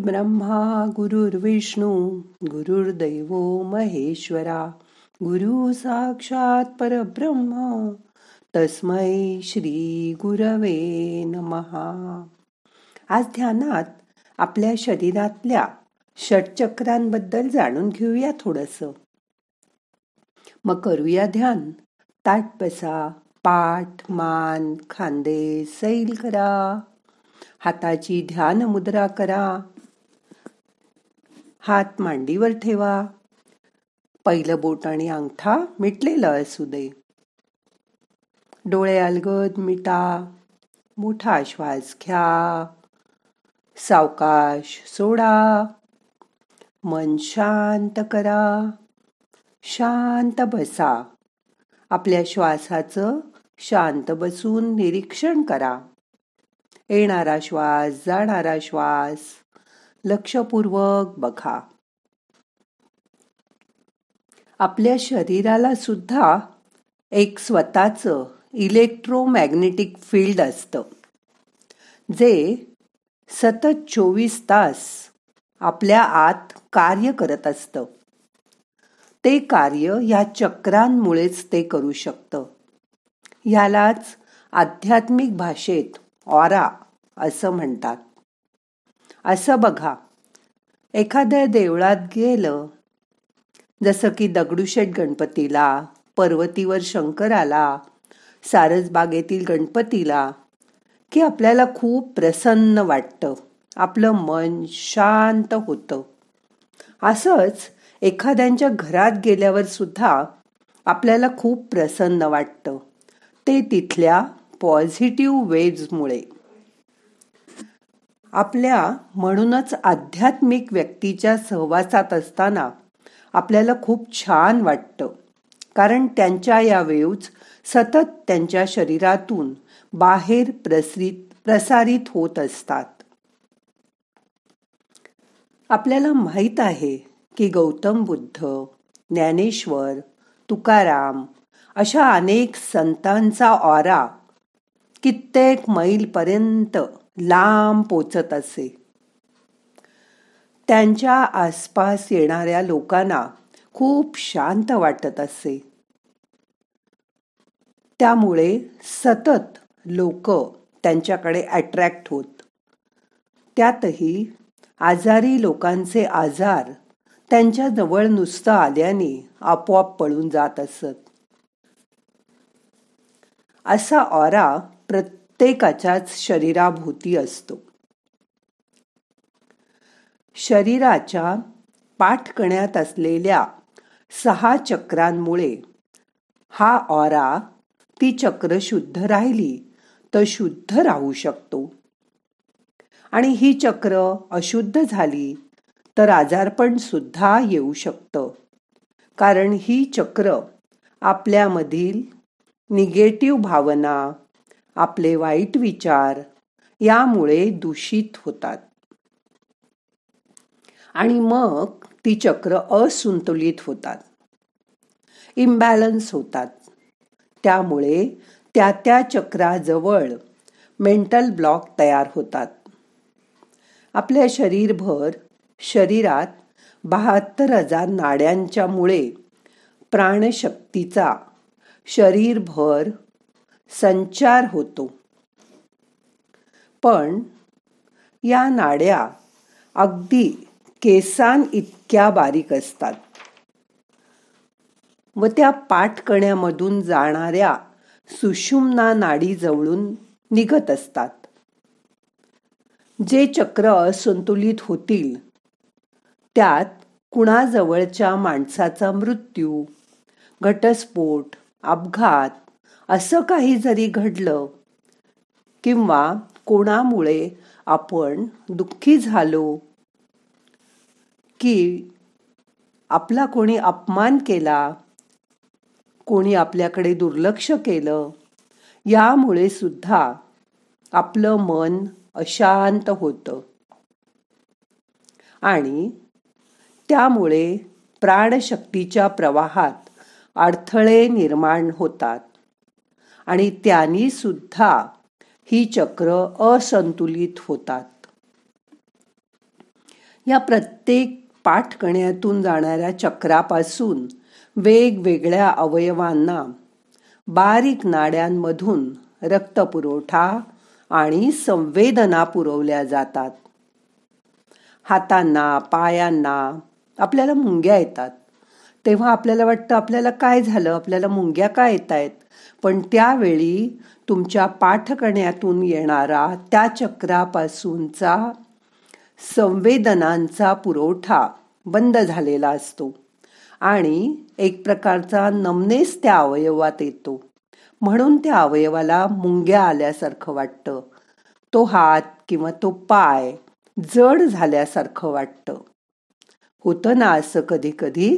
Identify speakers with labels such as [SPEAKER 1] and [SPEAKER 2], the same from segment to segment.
[SPEAKER 1] ब्रह्मा गुरुर्विष्णू गुरुर्दैव महेश्वरा गुरु साक्षात परब्रह्म तस्मै श्री गुरवे नमहा आज ध्यानात आपल्या शरीरातल्या षटचक्रांबद्दल जाणून घेऊया थोडस. मग करूया ध्यान. ताट बसा पाठ मान खांदे सैल करा. हाताची ध्यान मुद्रा करा. हात मांडीवर ठेवा. पहिलं बोट आणि अंगठा मिटलेलं असू दे. डोळे अलगद मिटा. मोठा श्वास घ्या. सावकाश सोडा. मन शांत करा. शांत बसा. आपल्या श्वासाचं शांत बसून निरीक्षण करा. येणारा श्वास जाणारा श्वास. लक्षपूर्वक बघा. आपल्या शरीराला सुद्धा एक स्वतःचं इलेक्ट्रोमॅग्नेटिक फील्ड असतं जे सतत चोवीस तास आपल्या आत कार्य करत असतं. ते कार्य या चक्रांमुळेच ते करू शकतं. यालाच आध्यात्मिक भाषेत ऑरा असं म्हणतात. असं बघा एखाद्या देवळात गेलं जसं की दगडूशेठ गणपतीला पर्वतीवर शंकराला सारसबागेतील गणपतीला की आपल्याला खूप प्रसन्न वाटतं आपलं मन शांत होतं. असंच एखाद्यांच्या घरात गेल्यावर सुद्धा आपल्याला खूप प्रसन्न वाटतं. ते तिथल्या पॉझिटिव्ह वेजमुळे. आपल्या म्हणूनच आध्यात्मिक व्यक्तीच्या सहवासात असताना आपल्याला खूप छान वाटतं. कारण त्यांच्या या वेव्ज सतत त्यांच्या शरीरातून बाहेर प्रसरित प्रसारित होत असतात. आपल्याला माहीत आहे की गौतम बुद्ध ज्ञानेश्वर तुकाराम अशा अनेक संतांचा ऑरा कित्येक मैल पर्यंत लांब पोचत असे. त्यांच्या आसपास येणाऱ्या लोकांना खूप शांत वाटत असे. त्यामुळे सतत लोक त्यांच्याकडे अट्रॅक्ट होत. त्यातही आजारी लोकांचे आजार त्यांच्या जवळ नुसतं आल्याने आपोआप पळून जात असत. असा ऑरा प्रत्येकाच्याच शरीराभोवती असतो. शरीराच्या पाठकण्यात असलेल्या सहा चक्रांमुळे हा ऑरा ती चक्र शुद्ध राहिली तर शुद्ध राहू शकतो. आणि ही चक्र अशुद्ध झाली तर आजारपण सुद्धा येऊ शकतं. कारण ही चक्र आपल्यामधील निगेटिव्ह भावना आपले वाईट विचार यामुळे दूषित होतात. आणि मग ती चक्र असंतुलित होतात. इम्बॅलन्स होतात. त्यामुळे त्या त्या चक्राजवळ मेंटल ब्लॉक तयार होतात. आपल्या शरीरभर शरीरात बहात्तर हजार नाड्यांच्या मुळे प्राणशक्तीचा शरीरभर संचार होतो. पण या नाड्या अगदी केसान इतक्या बारीक असतात. व त्या पाठकण्यामधून जाणाऱ्या सुषुम्ना नाडी जवळून निघत असतात. जे चक्र असंतुलित होतील त्यात कुणाजवळच्या माणसाचा मृत्यू घटस्फोट अपघात असं काही जरी घडलं किंवा कोणामुळे आपण दुःखी झालो की आपला कोणी अपमान केला कोणी आपल्याकडे दुर्लक्ष केलं यामुळे सुद्धा आपलं मन अशांत होतं. आणि त्यामुळे प्राणशक्तीच्या प्रवाहात अडथळे निर्माण होतात. आणि त्यांनी सुद्धा ही चक्र असंतुलित होतात. या प्रत्येक पाठकण्यातून जाणाऱ्या चक्रापासून वेगवेगळ्या अवयवांना बारीक नाड्यांमधून रक्तपुरवठा आणि संवेदना पुरवल्या जातात. हातांना पायांना आपल्याला मुंग्या येतात. तेव्हा आपल्याला वाटतं आपल्याला काय झालं? आपल्याला मुंग्या काय येत आहेत पण त्यावेळी तुमच्या पाठकण्यातून येणारा त्या चक्रापासूनचा संवेदनांचा पुरवठा बंद झालेला असतो आणि एक प्रकारचा नमनेस त्या अवयवात येतो. म्हणून त्या अवयवाला मुंग्या आल्यासारखं वाटतं. तो हात किंवा तो पाय जड झाल्यासारखं वाटतं. होतं ना असं कधी कधी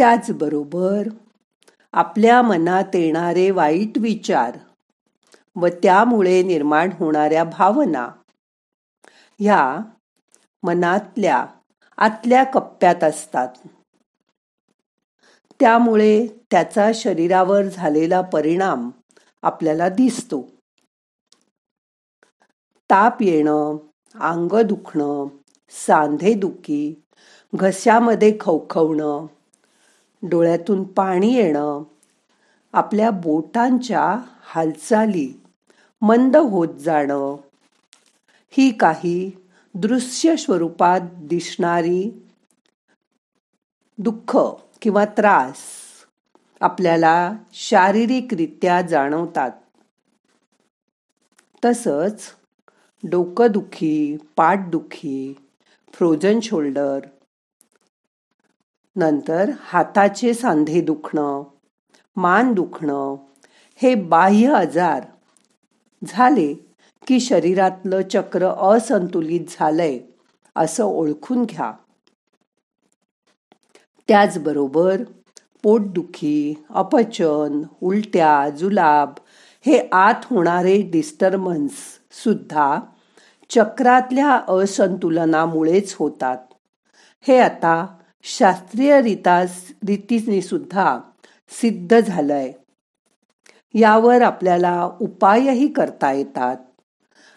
[SPEAKER 1] त्याचबरोबर आपल्या मनात येणारे वाईट विचार व त्यामुळे निर्माण होणाऱ्या भावना ह्या मनातल्या आतल्या कप्प्यात असतात. त्यामुळे त्याचा शरीरावर झालेला परिणाम आपल्याला दिसतो. ताप येणं अंग दुखणं सांधे दुखी घशामध्ये खवखवणं डोळ्यातून पाणी येणं आपल्या बोटांच्या हालचाली मंद होत जाणं ही काही दृश्य स्वरूपात दिसणारी दुःख किंवा त्रास आपल्याला शारीरिकरित्या जाणवतात. तसंच डोकंदुखी पाठदुखी फ्रोझन शोल्डर नंतर हाताचे सांधे दुखणं मान दुखणं हे बाह्य आजार झाले की शरीरातलं चक्र असंतुलित झालंय असं ओळखून घ्या. त्याचबरोबर पोटदुखी अपचन उलट्या जुलाब हे आत होणारे डिस्टर्बन्स सुद्धा चक्रातल्या असंतुलनामुळेच होतात. हे आता शास्त्रीय रीता रीतीने सुद्धा सिद्ध झालंय. यावर आपल्याला उपायही करता येतात.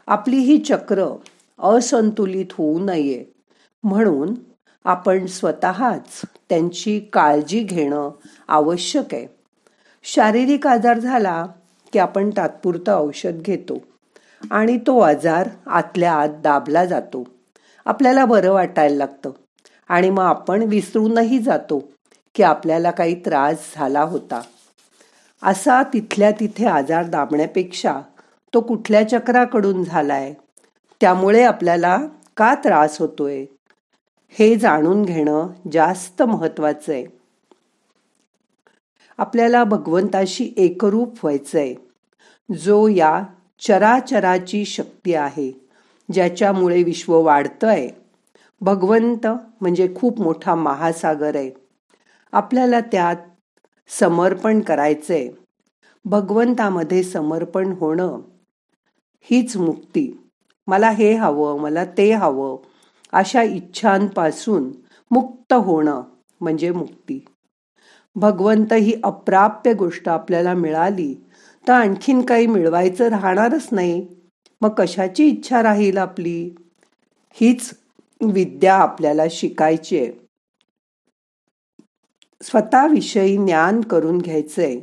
[SPEAKER 1] आपली ही चक्र असंतुलित होऊ नये. म्हणून आपण स्वतःच त्यांची काळजी घेणं आवश्यक आहे. शारीरिक आजार झाला की आपण तात्पुरतं औषध घेतो आणि तो आजार आतल्या आत दाबला जातो. आपल्याला बरं वाटायला लागतं. आणि मग आपण विसरूनही जातो की आपल्याला काही त्रास झाला होता. असा तिथल्या तिथे आजार दाबण्यापेक्षा तो कुठल्या चक्राकडून झालाय? त्यामुळे आपल्याला का त्रास होतोय? हे जाणून घेणं जास्त महत्वाचं आहे आपल्याला भगवंताशी एकरूप व्हायचंय. जो या चराचराची शक्ती आहे ज्याच्यामुळे विश्व वाढतंय. भगवंत म्हणजे खूप मोठा महासागर आहे. आपल्याला त्यात समर्पण करायचंय. भगवंतामध्ये समर्पण होणं हीच मुक्ती. मला हे हवं मला ते हवं अशा इच्छांपासून मुक्त होणं म्हणजे मुक्ती. भगवंत ही अप्राप्य गोष्ट आपल्याला मिळाली तर आणखीन काही मिळवायचं राहणारच नाही. मग कशाची इच्छा राहील आपली? हीच विद्या आपल्याला शिकायची आहे. स्वतःविषयी ज्ञान करून घ्यायचंय.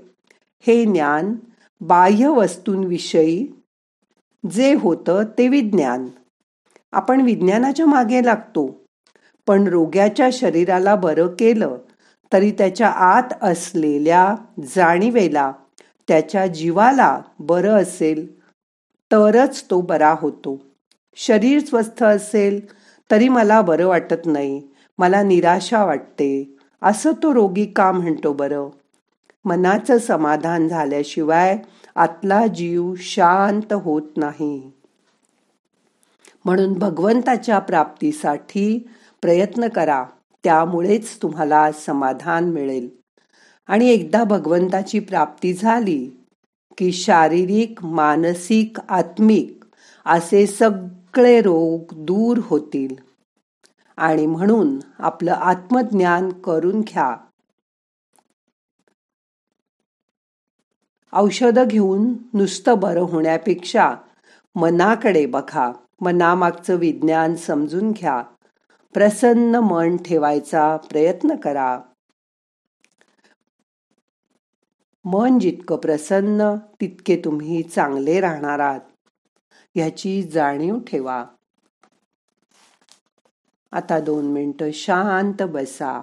[SPEAKER 1] हे ज्ञान बाह्य वस्तूंविषयी जे होतं ते विज्ञान. आपण विज्ञानाच्या मागे लागतो. पण रोग्याच्या शरीराला बरं केलं तरी त्याच्या आत असलेल्या जाणीवेला त्याच्या जीवाला बरं असेल तरच तो बरा होतो. शरीर स्वस्थ असेल तरी मला बरं वाटत नाही. मला निराशा वाटते. असं तो रोगी का म्हणतो बरं? मनाचं समाधान झाल्याशिवाय आतला जीव शांत होत नाही. म्हणून भगवंताच्या प्राप्तीसाठी प्रयत्न करा. त्यामुळेच तुम्हाला समाधान मिळेल. आणि एकदा भगवंताची प्राप्ती झाली की शारीरिक मानसिक आत्मिक असे सगळे रोग दूर होतील. आणि म्हणून आपलं आत्मज्ञान करून घ्या. औषध घेऊन नुसतं बरं होण्यापेक्षा मनाकडे बघा. मनामागचं विज्ञान समजून घ्या. प्रसन्न मन ठेवायचा प्रयत्न करा. मन जितकं प्रसन्न तितके तुम्ही चांगले राहणार आहात. ह्याची जाणीव ठेवा. आता दोन मिनटं शांत बसा.